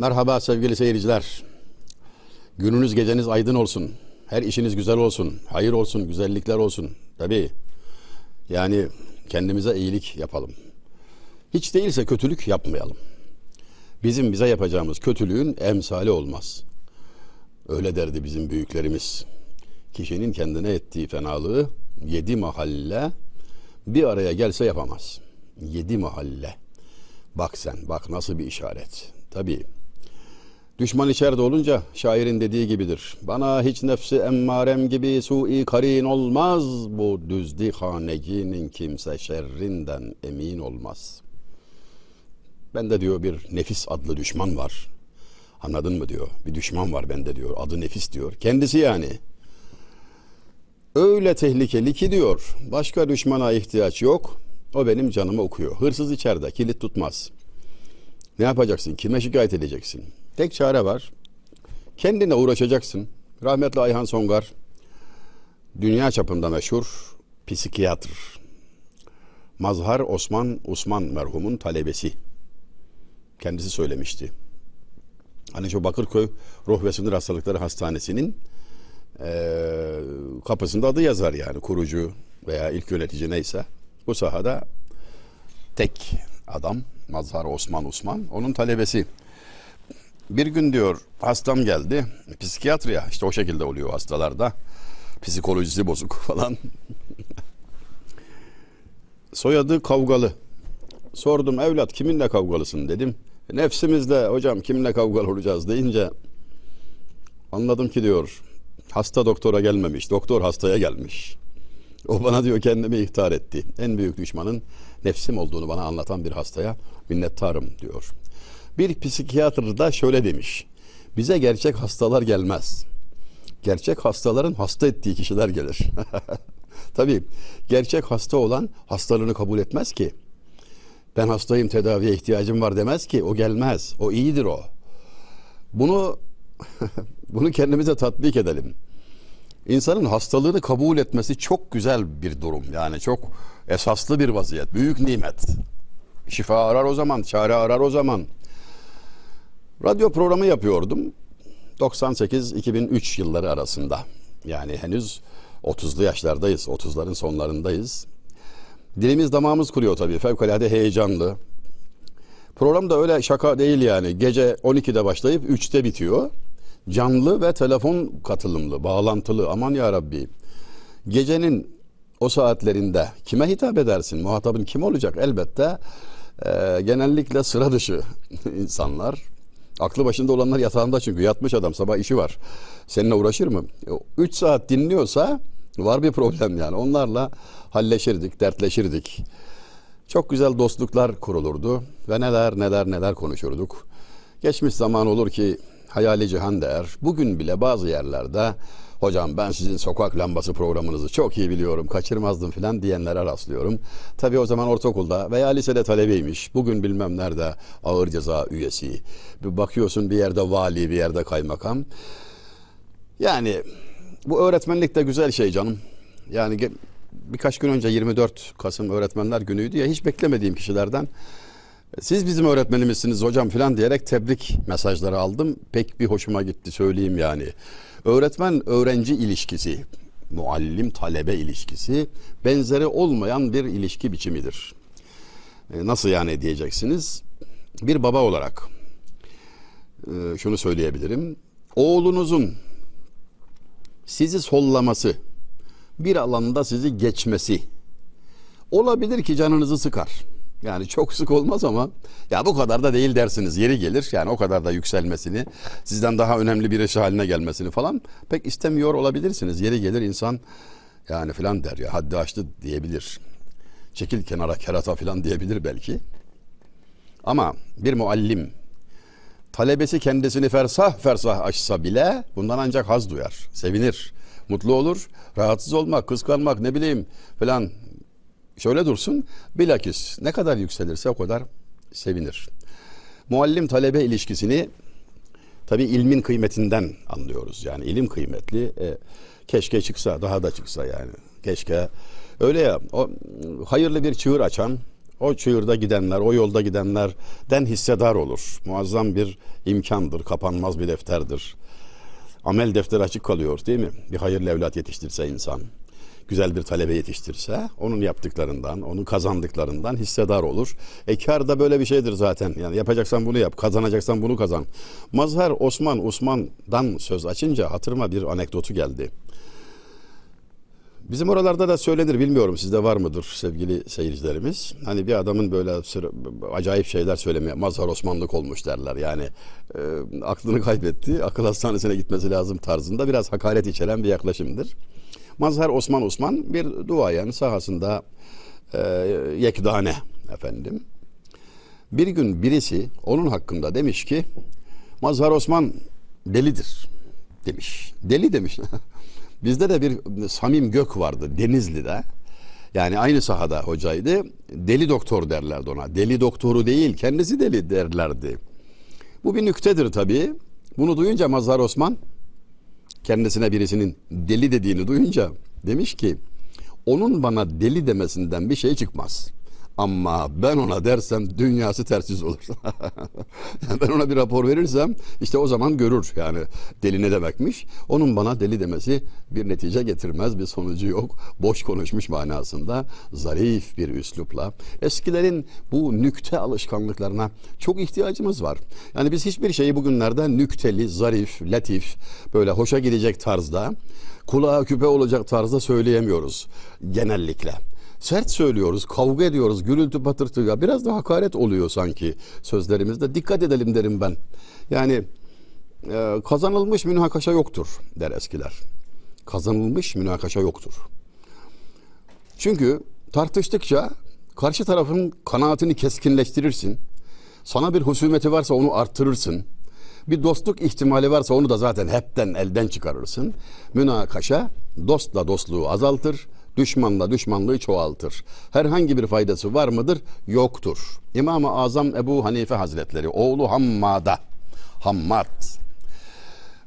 Merhaba sevgili seyirciler. Gününüz geceniz aydın olsun. Her işiniz güzel olsun. Hayır olsun, güzellikler olsun. Tabii. Yani kendimize iyilik yapalım. Hiç değilse kötülük yapmayalım. Bizim bize yapacağımız kötülüğün emsali olmaz. Öyle derdi bizim büyüklerimiz. Kişinin kendine ettiği fenalığı yedi mahalle bir araya gelse yapamaz. Yedi mahalle. Bak sen, bak nasıl bir işaret. Tabii Düşman içeride olunca şairin dediği gibidir. Bana hiç nefsi emmarem gibi sui karin olmaz. Bu düzdi haneginin kimse şerrinden emin olmaz. Bende diyor bir nefis adlı düşman var. Anladın mı diyor. Bir düşman var bende diyor. Adı nefis diyor. Kendisi yani. Öyle tehlikeli ki diyor. Başka düşmana ihtiyaç yok. O benim canımı okuyor. Hırsız içeride kilit tutmaz. Ne yapacaksın? Kime şikayet edeceksin? Tek çare var. Kendine uğraşacaksın. Rahmetli Ayhan Songar dünya çapında meşhur psikiyatr. Mazhar Osman Osman merhumun talebesi. Kendisi söylemişti. Hani şu Bakırköy Ruh ve Sinir Hastalıkları Hastanesi'nin e, kapısında adı yazar yani kurucu veya ilk yönetici neyse. Bu sahada tek adam Mazhar Osman Osman onun talebesi. Bir gün diyor hastam geldi. Psikiyatriya işte o şekilde oluyor hastalarda. Psikolojisi bozuk falan. Soyadı kavgalı. Sordum evlat kiminle kavgalısın dedim. Nefsimizle hocam kiminle kavgalı olacağız deyince anladım ki diyor hasta doktora gelmemiş. Doktor hastaya gelmiş. O bana diyor kendimi ihtar etti. En büyük düşmanın nefsim olduğunu bana anlatan bir hastaya minnettarım diyor. Bir psikiyatr da şöyle demiş. Bize gerçek hastalar gelmez. Gerçek hastaların hasta ettiği kişiler gelir. Tabii gerçek hasta olan hastalığını kabul etmez ki. Ben hastayım tedaviye ihtiyacım var demez ki. O gelmez. O iyidir o. Bunu bunu kendimize tatbik edelim. İnsanın hastalığını kabul etmesi çok güzel bir durum. Yani çok esaslı bir vaziyet. Büyük nimet. Şifa arar o zaman, çare arar o zaman. Radyo programı yapıyordum. 98-2003 yılları arasında. Yani henüz 30'lu yaşlardayız. 30'ların sonlarındayız. Dilimiz damağımız kuruyor tabii. Fevkalade heyecanlı. Program da öyle şaka değil yani. Gece 12'de başlayıp 3'te bitiyor. Canlı ve telefon katılımlı, bağlantılı. Aman ya Rabbi. Gecenin o saatlerinde kime hitap edersin? Muhatabın kim olacak? Elbette e, genellikle sıra dışı insanlar. Aklı başında olanlar yatağında çünkü yatmış adam sabah işi var. Seninle uğraşır mı? 3 saat dinliyorsa var bir problem yani. Onlarla halleşirdik, dertleşirdik. Çok güzel dostluklar kurulurdu ve neler neler neler konuşurduk. Geçmiş zaman olur ki hayali cihan der. Bugün bile bazı yerlerde hocam ben sizin sokak lambası programınızı çok iyi biliyorum kaçırmazdım filan diyenlere rastlıyorum. Tabi o zaman ortaokulda veya lisede talebeymiş. Bugün bilmem nerede ağır ceza üyesi. Bir bakıyorsun bir yerde vali bir yerde kaymakam. Yani bu öğretmenlik de güzel şey canım. Yani birkaç gün önce 24 Kasım Öğretmenler Günü'ydü ya hiç beklemediğim kişilerden siz bizim öğretmenimizsiniz hocam filan diyerek tebrik mesajları aldım. Pek bir hoşuma gitti söyleyeyim yani. Öğretmen öğrenci ilişkisi, muallim talebe ilişkisi benzeri olmayan bir ilişki biçimidir. E, nasıl yani diyeceksiniz? Bir baba olarak e, şunu söyleyebilirim. Oğlunuzun sizi sollaması, bir alanda sizi geçmesi olabilir ki canınızı sıkar. Yani çok sık olmaz ama ya bu kadar da değil dersiniz. Yeri gelir yani o kadar da yükselmesini, sizden daha önemli bir iş haline gelmesini falan pek istemiyor olabilirsiniz. Yeri gelir insan yani filan der ya haddi aştı diyebilir. Çekil kenara kerata filan diyebilir belki. Ama bir muallim talebesi kendisini fersah fersah aşsa bile bundan ancak haz duyar, sevinir, mutlu olur. Rahatsız olmak, kıskanmak ne bileyim filan şöyle dursun. Bilakis ne kadar yükselirse o kadar sevinir. Muallim talebe ilişkisini tabi ilmin kıymetinden anlıyoruz. Yani ilim kıymetli. E, keşke çıksa daha da çıksa yani. Keşke öyle ya o hayırlı bir çığır açan o çığırda gidenler, o yolda gidenlerden hissedar olur. Muazzam bir imkandır, kapanmaz bir defterdir. Amel defteri açık kalıyor değil mi? Bir hayırlı evlat yetiştirse insan, güzel bir talebe yetiştirse onun yaptıklarından, onun kazandıklarından hissedar olur. E kar da böyle bir şeydir zaten. Yani yapacaksan bunu yap, kazanacaksan bunu kazan. Mazhar Osman Osman'dan söz açınca hatırıma bir anekdotu geldi. Bizim oralarda da söylenir bilmiyorum sizde var mıdır sevgili seyircilerimiz. Hani bir adamın böyle acayip şeyler söylemeye mazhar Osmanlık olmuş derler. Yani e, aklını kaybetti akıl hastanesine gitmesi lazım tarzında biraz hakaret içeren bir yaklaşımdır. Mazhar Osman Osman bir duayen sahasında e, yekdane efendim. Bir gün birisi onun hakkında demiş ki Mazhar Osman delidir demiş. Deli demiş. Bizde de bir Samim Gök vardı Denizli'de. Yani aynı sahada hocaydı. Deli doktor derlerdi ona. Deli doktoru değil kendisi deli derlerdi. Bu bir nüktedir tabii. Bunu duyunca Mazhar Osman kendisine birisinin deli dediğini duyunca demiş ki onun bana deli demesinden bir şey çıkmaz. Ama ben ona dersem dünyası tersiz olur. ben ona bir rapor verirsem işte o zaman görür yani deli ne demekmiş. Onun bana deli demesi bir netice getirmez bir sonucu yok. Boş konuşmuş manasında zarif bir üslupla. Eskilerin bu nükte alışkanlıklarına çok ihtiyacımız var. Yani biz hiçbir şeyi bugünlerde nükteli, zarif, latif, böyle hoşa gidecek tarzda, kulağa küpe olacak tarzda söyleyemiyoruz genellikle sert söylüyoruz, kavga ediyoruz, gürültü patırtı ya biraz da hakaret oluyor sanki sözlerimizde. Dikkat edelim derim ben. Yani e, kazanılmış münakaşa yoktur der eskiler. Kazanılmış münakaşa yoktur. Çünkü tartıştıkça karşı tarafın kanaatini keskinleştirirsin. Sana bir husumeti varsa onu arttırırsın. Bir dostluk ihtimali varsa onu da zaten hepten elden çıkarırsın. Münakaşa dostla dostluğu azaltır düşmanla düşmanlığı çoğaltır. Herhangi bir faydası var mıdır? Yoktur. İmam-ı Azam Ebu Hanife Hazretleri oğlu Hammad'a Hammad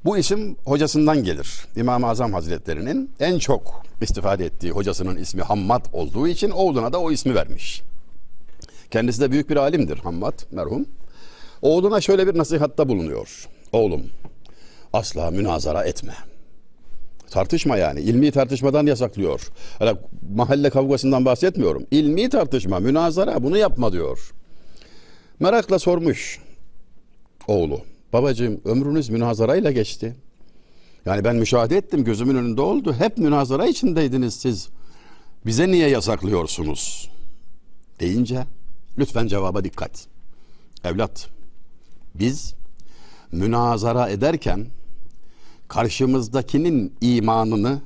bu isim hocasından gelir. İmam-ı Azam Hazretleri'nin en çok istifade ettiği hocasının ismi Hammad olduğu için oğluna da o ismi vermiş. Kendisi de büyük bir alimdir Hammad merhum. Oğluna şöyle bir nasihatta bulunuyor. Oğlum asla münazara etme. Tartışma yani. ilmi tartışmadan yasaklıyor. Öyle mahalle kavgasından bahsetmiyorum. İlmi tartışma, münazara bunu yapma diyor. Merakla sormuş oğlu. Babacığım ömrünüz münazarayla geçti. Yani ben müşahede ettim gözümün önünde oldu. Hep münazara içindeydiniz siz. Bize niye yasaklıyorsunuz? Deyince lütfen cevaba dikkat. Evlat biz münazara ederken karşımızdakinin imanını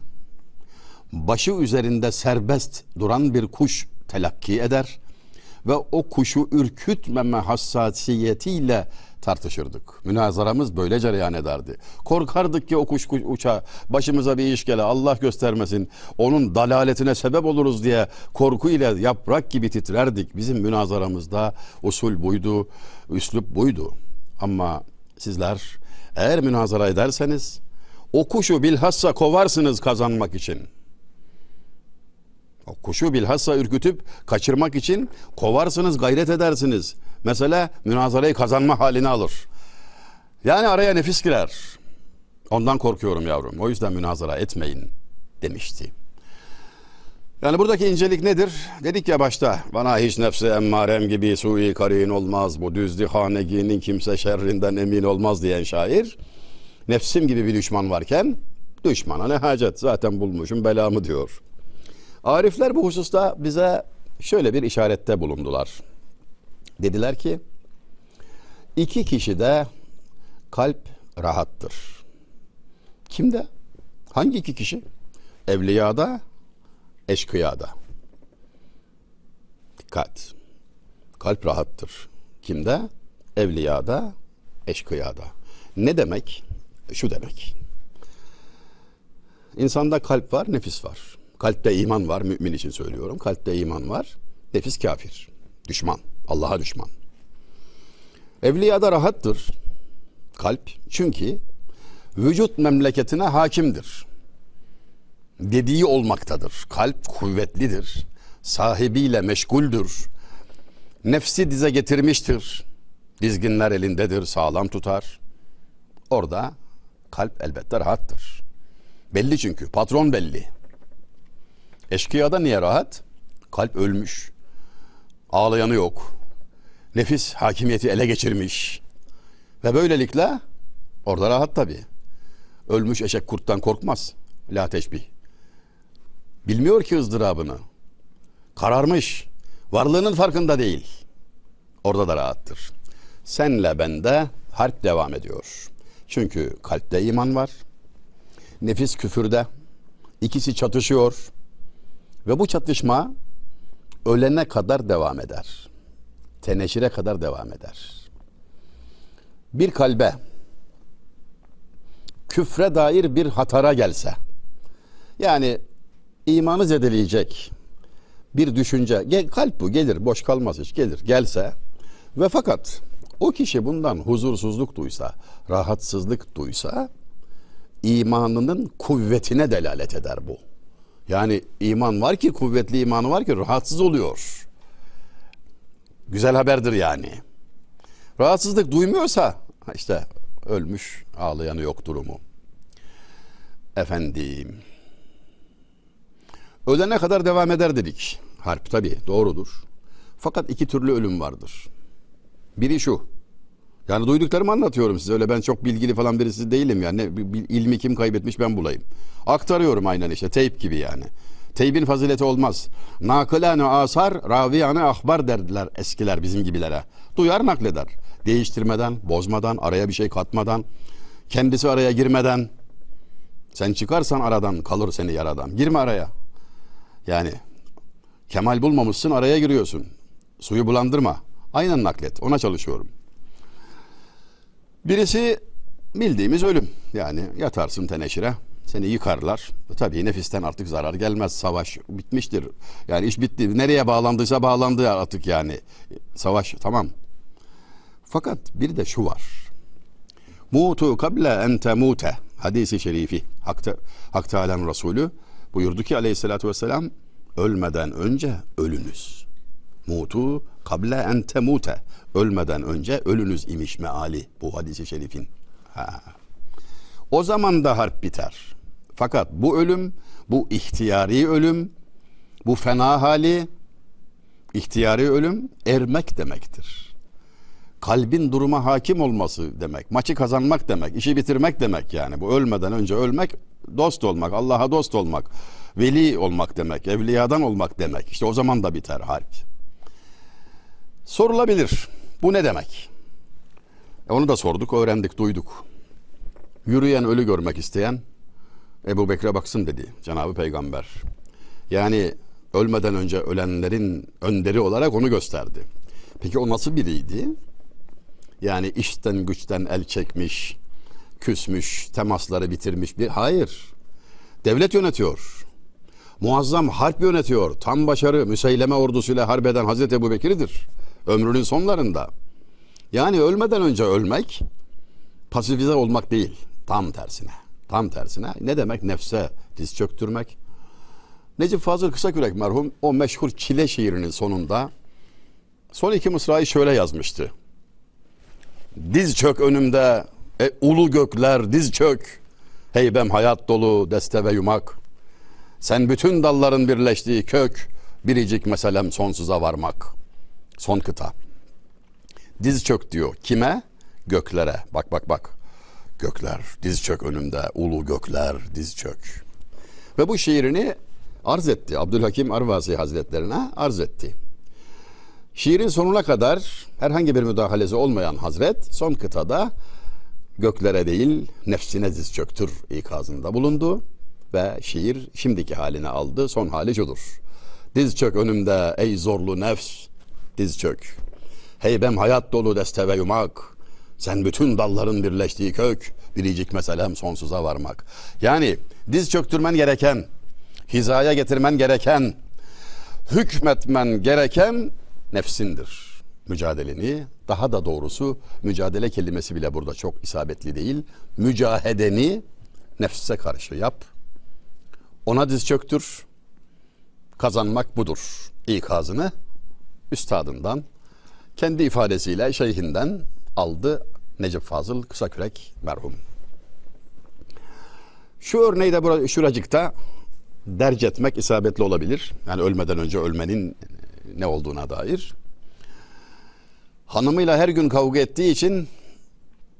başı üzerinde serbest duran bir kuş telakki eder ve o kuşu ürkütmeme hassasiyetiyle tartışırdık. Münazaramız böyle cereyan ederdi. Korkardık ki o kuş, kuş uça başımıza bir iş gele Allah göstermesin onun dalaletine sebep oluruz diye korkuyla yaprak gibi titrerdik. Bizim münazaramızda usul buydu, üslup buydu. Ama sizler eğer münazara ederseniz o kuşu bilhassa kovarsınız kazanmak için. O kuşu bilhassa ürkütüp kaçırmak için kovarsınız, gayret edersiniz. Mesela münazarayı kazanma halini alır. Yani araya nefis girer. Ondan korkuyorum yavrum. O yüzden münazara etmeyin demişti. Yani buradaki incelik nedir? Dedik ya başta bana hiç nefse emmarem gibi sui karin olmaz. Bu düzdü haneginin kimse şerrinden emin olmaz diyen şair nefsim gibi bir düşman varken düşmana ne hacet zaten bulmuşum belamı diyor. Arifler bu hususta bize şöyle bir işarette bulundular. Dediler ki iki kişi de kalp rahattır. Kimde? Hangi iki kişi? Evliyada, eşkıyada. Dikkat. Kalp rahattır. Kimde? Evliyada, eşkıyada. Ne demek? Şu demek. İnsanda kalp var, nefis var. Kalpte iman var, mümin için söylüyorum. Kalpte iman var, nefis kafir. Düşman, Allah'a düşman. Evliyada rahattır kalp. Çünkü vücut memleketine hakimdir. Dediği olmaktadır. Kalp kuvvetlidir. Sahibiyle meşguldür. Nefsi dize getirmiştir. Dizginler elindedir, sağlam tutar. Orada kalp elbette rahattır. Belli çünkü, patron belli. Eşkıyada niye rahat? Kalp ölmüş. Ağlayanı yok. Nefis hakimiyeti ele geçirmiş. Ve böylelikle orada rahat tabii. Ölmüş eşek kurttan korkmaz. La teşbih. Bilmiyor ki ızdırabını. Kararmış. Varlığının farkında değil. Orada da rahattır. Senle bende harp devam ediyor. Çünkü kalpte iman var. Nefis küfürde. İkisi çatışıyor. Ve bu çatışma ölene kadar devam eder. Teneşire kadar devam eder. Bir kalbe küfre dair bir hatara gelse yani imanı zedeleyecek bir düşünce kalp bu gelir boş kalmaz hiç gelir gelse ve fakat o kişi bundan huzursuzluk duysa rahatsızlık duysa imanının kuvvetine delalet eder bu. Yani iman var ki kuvvetli imanı var ki rahatsız oluyor. Güzel haberdir yani. Rahatsızlık duymuyorsa işte ölmüş ağlayanı yok durumu. Efendim. Ölene kadar devam eder dedik. Harp tabi doğrudur. Fakat iki türlü ölüm vardır. Biri şu. Yani duyduklarımı anlatıyorum size. Öyle ben çok bilgili falan birisi değilim yani. İlmi kim kaybetmiş ben bulayım. Aktarıyorum aynen işte. Teyp gibi yani. Teybin fazileti olmaz. Nakılane asar, raviyane ahbar derdiler eskiler bizim gibilere. Duyar nakleder. Değiştirmeden, bozmadan, araya bir şey katmadan, kendisi araya girmeden. Sen çıkarsan aradan kalır seni yaradan. Girme araya. Yani kemal bulmamışsın araya giriyorsun. Suyu bulandırma. Aynen naklet. Ona çalışıyorum. Birisi bildiğimiz ölüm. Yani yatarsın teneşire. Seni yıkarlar. Tabii nefisten artık zarar gelmez. Savaş bitmiştir. Yani iş bitti. Nereye bağlandıysa bağlandı artık yani. Savaş tamam. Fakat bir de şu var. Mutu kable en temute. Hadisi şerifi. Hak, Hak Teala'nın Resulü buyurdu ki aleyhissalatü vesselam ölmeden önce ölünüz. Mutu kable en temute. Ölmeden önce ölünüz imiş meali bu hadisi şerifin. Ha. O zaman da harp biter. Fakat bu ölüm, bu ihtiyari ölüm, bu fena hali, ihtiyari ölüm ermek demektir. Kalbin duruma hakim olması demek, maçı kazanmak demek, işi bitirmek demek yani. Bu ölmeden önce ölmek, dost olmak, Allah'a dost olmak, veli olmak demek, evliyadan olmak demek. İşte o zaman da biter harp. Sorulabilir. Bu ne demek? E onu da sorduk, öğrendik, duyduk. Yürüyen ölü görmek isteyen Ebu Bekir'e baksın dedi Cenab-ı Peygamber. Yani ölmeden önce ölenlerin önderi olarak onu gösterdi. Peki o nasıl biriydi? Yani işten güçten el çekmiş, küsmüş, temasları bitirmiş bir... Hayır. Devlet yönetiyor. Muazzam harp yönetiyor. Tam başarı Müseyleme ordusuyla harbeden Hazreti Ebu Bekir'idir. Ömrünün sonlarında. Yani ölmeden önce ölmek pasifize olmak değil. Tam tersine. Tam tersine. Ne demek? Nefse diz çöktürmek. Necip Fazıl Kısakürek merhum o meşhur Çile şiirinin sonunda son iki mısrayı şöyle yazmıştı. Diz çök önümde e, ulu gökler diz çök. Heybem hayat dolu deste ve yumak. Sen bütün dalların birleştiği kök. Biricik meselem sonsuza varmak. Son kıta. Diz çök diyor. Kime? Göklere. Bak bak bak. Gökler diz çök önümde. Ulu gökler diz çök. Ve bu şiirini arz etti. Abdülhakim Arvazi Hazretlerine arz etti. Şiirin sonuna kadar herhangi bir müdahalesi olmayan Hazret son kıtada göklere değil nefsine diz çöktür ikazında bulundu ve şiir şimdiki halini aldı. Son hali şudur. Diz çök önümde ey zorlu nefs diz çök. Heybem hayat dolu deste ve yumak. Sen bütün dalların birleştiği kök. Biricik meselem sonsuza varmak. Yani diz çöktürmen gereken, hizaya getirmen gereken, hükmetmen gereken nefsindir. Mücadeleni, daha da doğrusu mücadele kelimesi bile burada çok isabetli değil. Mücahedeni nefse karşı yap. Ona diz çöktür. Kazanmak budur. İkazını üstadından kendi ifadesiyle şeyhinden aldı Necip Fazıl Kısakürek merhum. Şu örneği de bura- şuracıkta derc etmek isabetli olabilir. Yani ölmeden önce ölmenin ne olduğuna dair. Hanımıyla her gün kavga ettiği için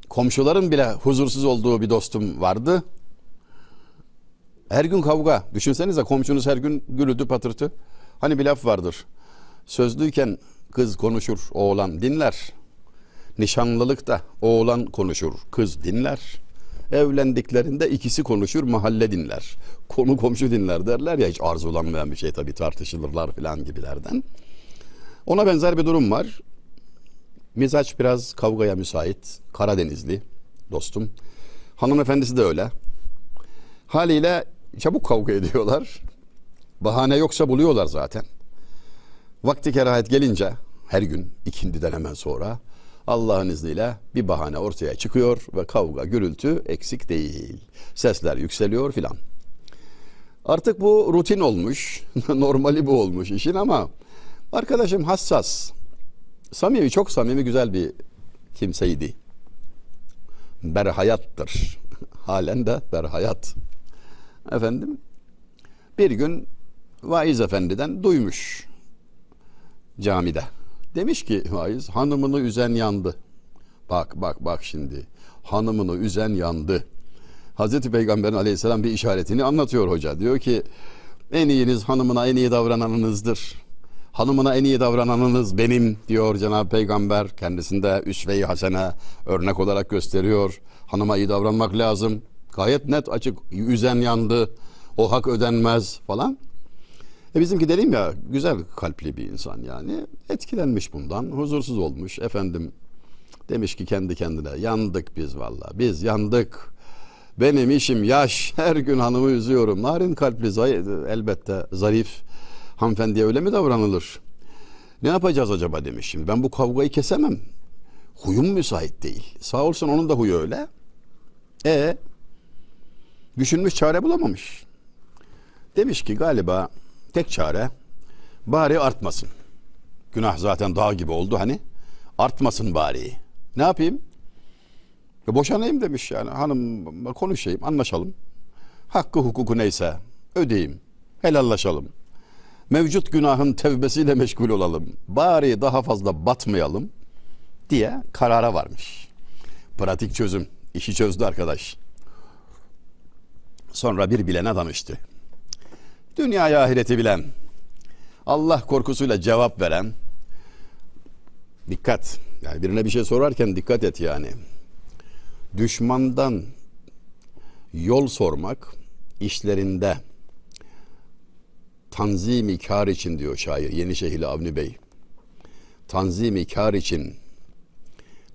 komşuların bile huzursuz olduğu bir dostum vardı. Her gün kavga. Düşünsenize komşunuz her gün gürültü patırtı. Hani bir laf vardır. Sözlüyken kız konuşur, oğlan dinler. Nişanlılıkta oğlan konuşur, kız dinler. Evlendiklerinde ikisi konuşur, mahalle dinler. Konu komşu dinler derler ya hiç arzulanmayan bir şey tabii tartışılırlar falan gibilerden. Ona benzer bir durum var. Mizaç biraz kavgaya müsait. Karadenizli dostum. Hanımefendisi de öyle. Haliyle çabuk kavga ediyorlar. Bahane yoksa buluyorlar zaten. Vakti kerahet gelince her gün ikindiden hemen sonra Allah'ın izniyle bir bahane ortaya çıkıyor ve kavga gürültü eksik değil. Sesler yükseliyor filan. Artık bu rutin olmuş. Normali bu olmuş işin ama arkadaşım hassas. Samimi çok samimi güzel bir kimseydi. Berhayattır. Halen de berhayat. Efendim bir gün vaiz efendiden duymuş camide. Demiş ki vaiz hanımını üzen yandı. Bak bak bak şimdi hanımını üzen yandı. Hazreti Peygamber'in aleyhisselam bir işaretini anlatıyor hoca. Diyor ki en iyiniz hanımına en iyi davrananınızdır. Hanımına en iyi davrananınız benim diyor Cenab-ı Peygamber. Kendisinde üsve-i hasene örnek olarak gösteriyor. Hanıma iyi davranmak lazım. Gayet net açık. Üzen yandı. O hak ödenmez falan. E bizimki dedim ya güzel kalpli bir insan yani. Etkilenmiş bundan. Huzursuz olmuş. Efendim demiş ki kendi kendine yandık biz valla. Biz yandık. Benim işim yaş. Her gün hanımı üzüyorum. Narin kalpli elbette zarif hanımefendiye öyle mi davranılır? Ne yapacağız acaba demiş şimdi. Ben bu kavgayı kesemem. Huyum müsait değil. Sağ olsun onun da huyu öyle. E düşünmüş çare bulamamış. Demiş ki galiba tek çare bari artmasın. Günah zaten dağ gibi oldu hani. Artmasın bari. Ne yapayım? E boşanayım demiş yani. Hanımla konuşayım, anlaşalım. Hakkı hukuku neyse ödeyeyim. Helallaşalım. Mevcut günahın tevbesiyle meşgul olalım. Bari daha fazla batmayalım diye karara varmış. Pratik çözüm. işi çözdü arkadaş. Sonra bir bilene danıştı. Dünyayı ahireti bilen, Allah korkusuyla cevap veren, dikkat, yani birine bir şey sorarken dikkat et yani. Düşmandan yol sormak işlerinde tanzimi kar için diyor şair Yenişehirli Avni Bey. Tanzimi kar için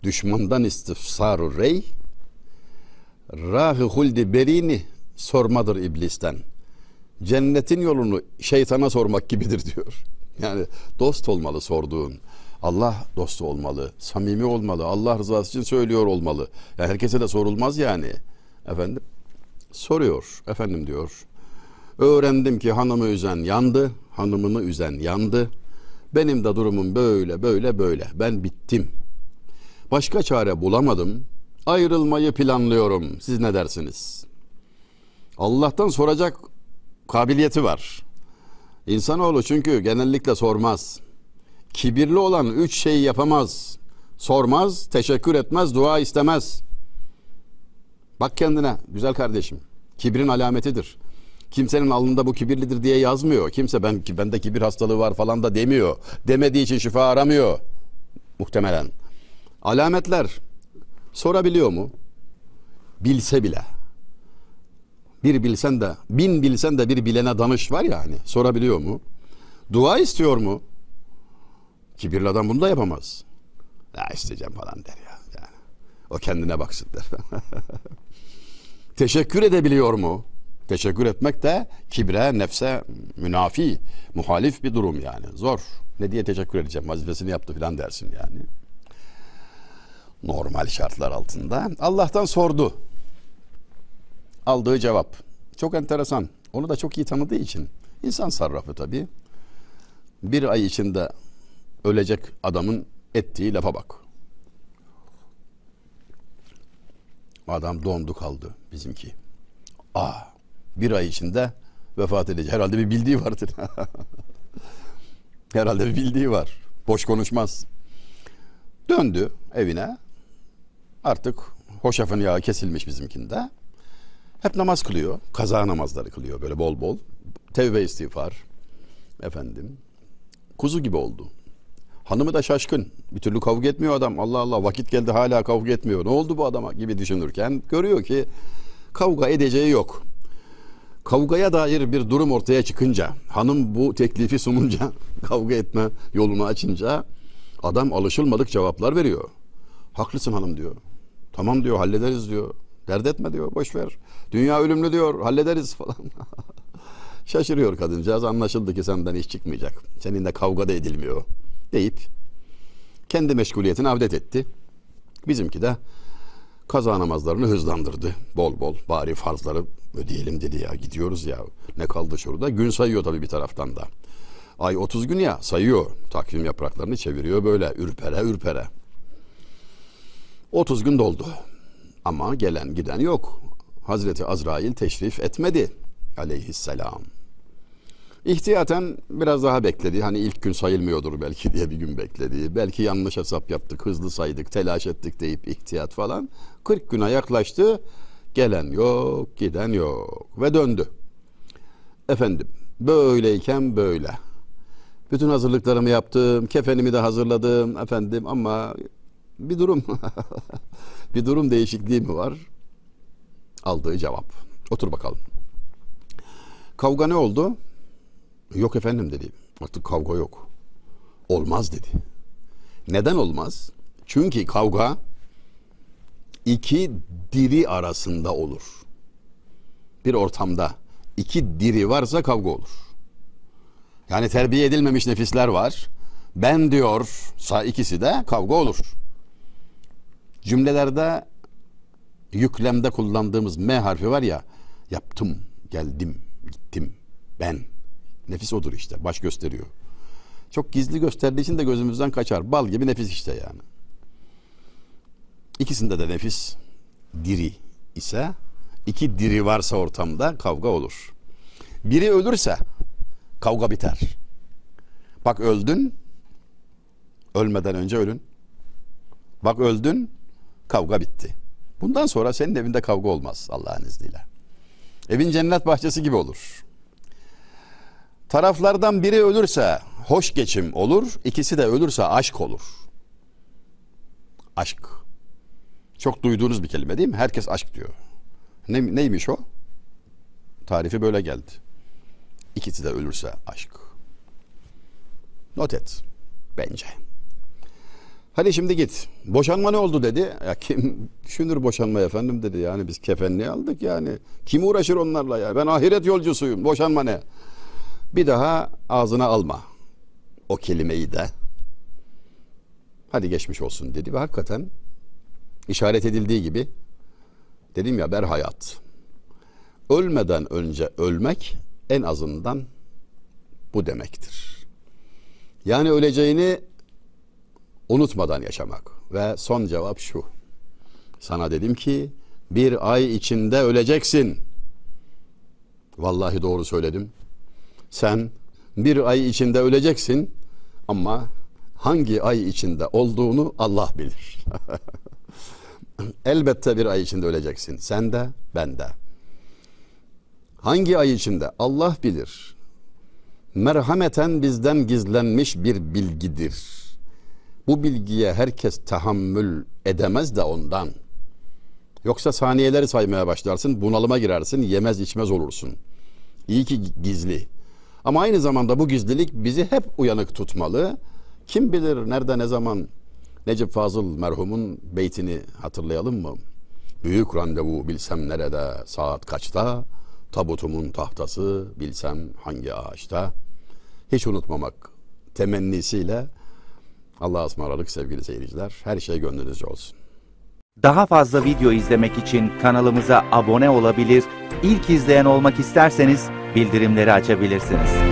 düşmandan istifsar rey rahı huldi berini sormadır iblisten. Cennetin yolunu şeytana sormak gibidir diyor. Yani dost olmalı sorduğun. Allah dostu olmalı, samimi olmalı, Allah rızası için söylüyor olmalı. Yani herkese de sorulmaz yani. Efendim soruyor. Efendim diyor. Öğrendim ki hanımı üzen yandı, hanımını üzen yandı. Benim de durumum böyle böyle böyle. Ben bittim. Başka çare bulamadım. Ayrılmayı planlıyorum. Siz ne dersiniz? Allah'tan soracak kabiliyeti var. İnsanoğlu çünkü genellikle sormaz. Kibirli olan üç şeyi yapamaz. Sormaz, teşekkür etmez, dua istemez. Bak kendine güzel kardeşim. Kibrin alametidir. Kimsenin alnında bu kibirlidir diye yazmıyor. Kimse ben bende kibir hastalığı var falan da demiyor. Demediği için şifa aramıyor. Muhtemelen. Alametler sorabiliyor mu? Bilse bile. Bir bilsen de, bin bilsen de bir bilene danış var ya hani. Sorabiliyor mu? Dua istiyor mu? Kibirli adam bunu da yapamaz. Ya isteyeceğim falan der ya. Yani. O kendine baksın der. Teşekkür edebiliyor mu? Teşekkür etmek de kibre, nefse münafi, muhalif bir durum yani. Zor. Ne diye teşekkür edeceğim? Vazifesini yaptı falan dersin yani. Normal şartlar altında. Allah'tan sordu. Aldığı cevap. Çok enteresan. Onu da çok iyi tanıdığı için. İnsan sarrafı tabii. Bir ay içinde ölecek adamın Ettiği lafa bak. Adam dondu kaldı bizimki. Ah bir ay içinde vefat edecek. Herhalde bir bildiği vardır. Herhalde bir bildiği var. Boş konuşmaz. Döndü evine. Artık hoşafın yağı kesilmiş bizimkinde. Hep namaz kılıyor. Kaza namazları kılıyor böyle bol bol. Tevbe istiğfar. Efendim. Kuzu gibi oldu. Hanımı da şaşkın. Bir türlü kavga etmiyor adam. Allah Allah vakit geldi hala kavga etmiyor. Ne oldu bu adama gibi düşünürken görüyor ki kavga edeceği yok. Kavgaya dair bir durum ortaya çıkınca, hanım bu teklifi sununca, kavga etme yolunu açınca adam alışılmadık cevaplar veriyor. Haklısın hanım diyor. Tamam diyor hallederiz diyor. Dert etme diyor boş ver. Dünya ölümlü diyor hallederiz falan. Şaşırıyor kadıncağız anlaşıldı ki senden iş çıkmayacak. Seninle kavga da edilmiyor deyip kendi meşguliyetini avdet etti. Bizimki de kaza namazlarını hızlandırdı. Bol bol bari farzları ödeyelim dedi ya gidiyoruz ya. Ne kaldı şurada? Gün sayıyor tabii bir taraftan da. Ay 30 gün ya sayıyor. Takvim yapraklarını çeviriyor böyle ürpere ürpere. 30 gün doldu. Ama gelen giden yok. Hazreti Azrail teşrif etmedi aleyhisselam. İhtiyaten biraz daha bekledi. Hani ilk gün sayılmıyordur belki diye bir gün bekledi. Belki yanlış hesap yaptık, hızlı saydık, telaş ettik deyip ihtiyat falan. 40 güne yaklaştı. Gelen yok, giden yok ve döndü. Efendim, böyleyken böyle. Bütün hazırlıklarımı yaptım, kefenimi de hazırladım efendim ama bir durum bir durum değişikliği mi var? Aldığı cevap. Otur bakalım. Kavga ne oldu? Yok efendim dedi. Artık kavga yok. Olmaz dedi. Neden olmaz? Çünkü kavga iki diri arasında olur. Bir ortamda iki diri varsa kavga olur. Yani terbiye edilmemiş nefisler var. Ben diyorsa ikisi de kavga olur. Cümlelerde yüklemde kullandığımız M harfi var ya yaptım, geldim, gittim, ben. Nefis odur işte. Baş gösteriyor. Çok gizli gösterdiği için de gözümüzden kaçar. Bal gibi nefis işte yani. İkisinde de nefis diri ise iki diri varsa ortamda kavga olur. Biri ölürse kavga biter. Bak öldün ölmeden önce ölün. Bak öldün kavga bitti. Bundan sonra senin evinde kavga olmaz Allah'ın izniyle. Evin cennet bahçesi gibi olur. Taraflardan biri ölürse hoş geçim olur, ikisi de ölürse aşk olur. Aşk. Çok duyduğunuz bir kelime değil mi? Herkes aşk diyor. Ne, neymiş o? Tarifi böyle geldi. İkisi de ölürse aşk. Not et. Bence. Hadi şimdi git. Boşanma ne oldu dedi. Ya kim düşünür boşanma efendim dedi. Yani biz kefenliği aldık yani. Kim uğraşır onlarla ya? Ben ahiret yolcusuyum. Boşanma ne? Bir daha ağzına alma o kelimeyi de. Hadi geçmiş olsun dedi ve hakikaten işaret edildiği gibi dedim ya ber hayat. Ölmeden önce ölmek en azından bu demektir. Yani öleceğini unutmadan yaşamak. Ve son cevap şu. Sana dedim ki bir ay içinde öleceksin. Vallahi doğru söyledim. Sen bir ay içinde öleceksin ama hangi ay içinde olduğunu Allah bilir. Elbette bir ay içinde öleceksin. Sen de ben de. Hangi ay içinde Allah bilir. Merhameten bizden gizlenmiş bir bilgidir. Bu bilgiye herkes tahammül edemez de ondan. Yoksa saniyeleri saymaya başlarsın, bunalıma girersin, yemez içmez olursun. İyi ki gizli. Ama aynı zamanda bu gizlilik bizi hep uyanık tutmalı. Kim bilir nerede ne zaman Necip Fazıl merhumun beytini hatırlayalım mı? Büyük randevu bilsem nerede, saat kaçta, tabutumun tahtası bilsem hangi ağaçta. Hiç unutmamak temennisiyle Allah'a ısmarladık sevgili seyirciler. Her şey gönlünüzce olsun. Daha fazla video izlemek için kanalımıza abone olabilir, ilk izleyen olmak isterseniz bildirimleri açabilirsiniz.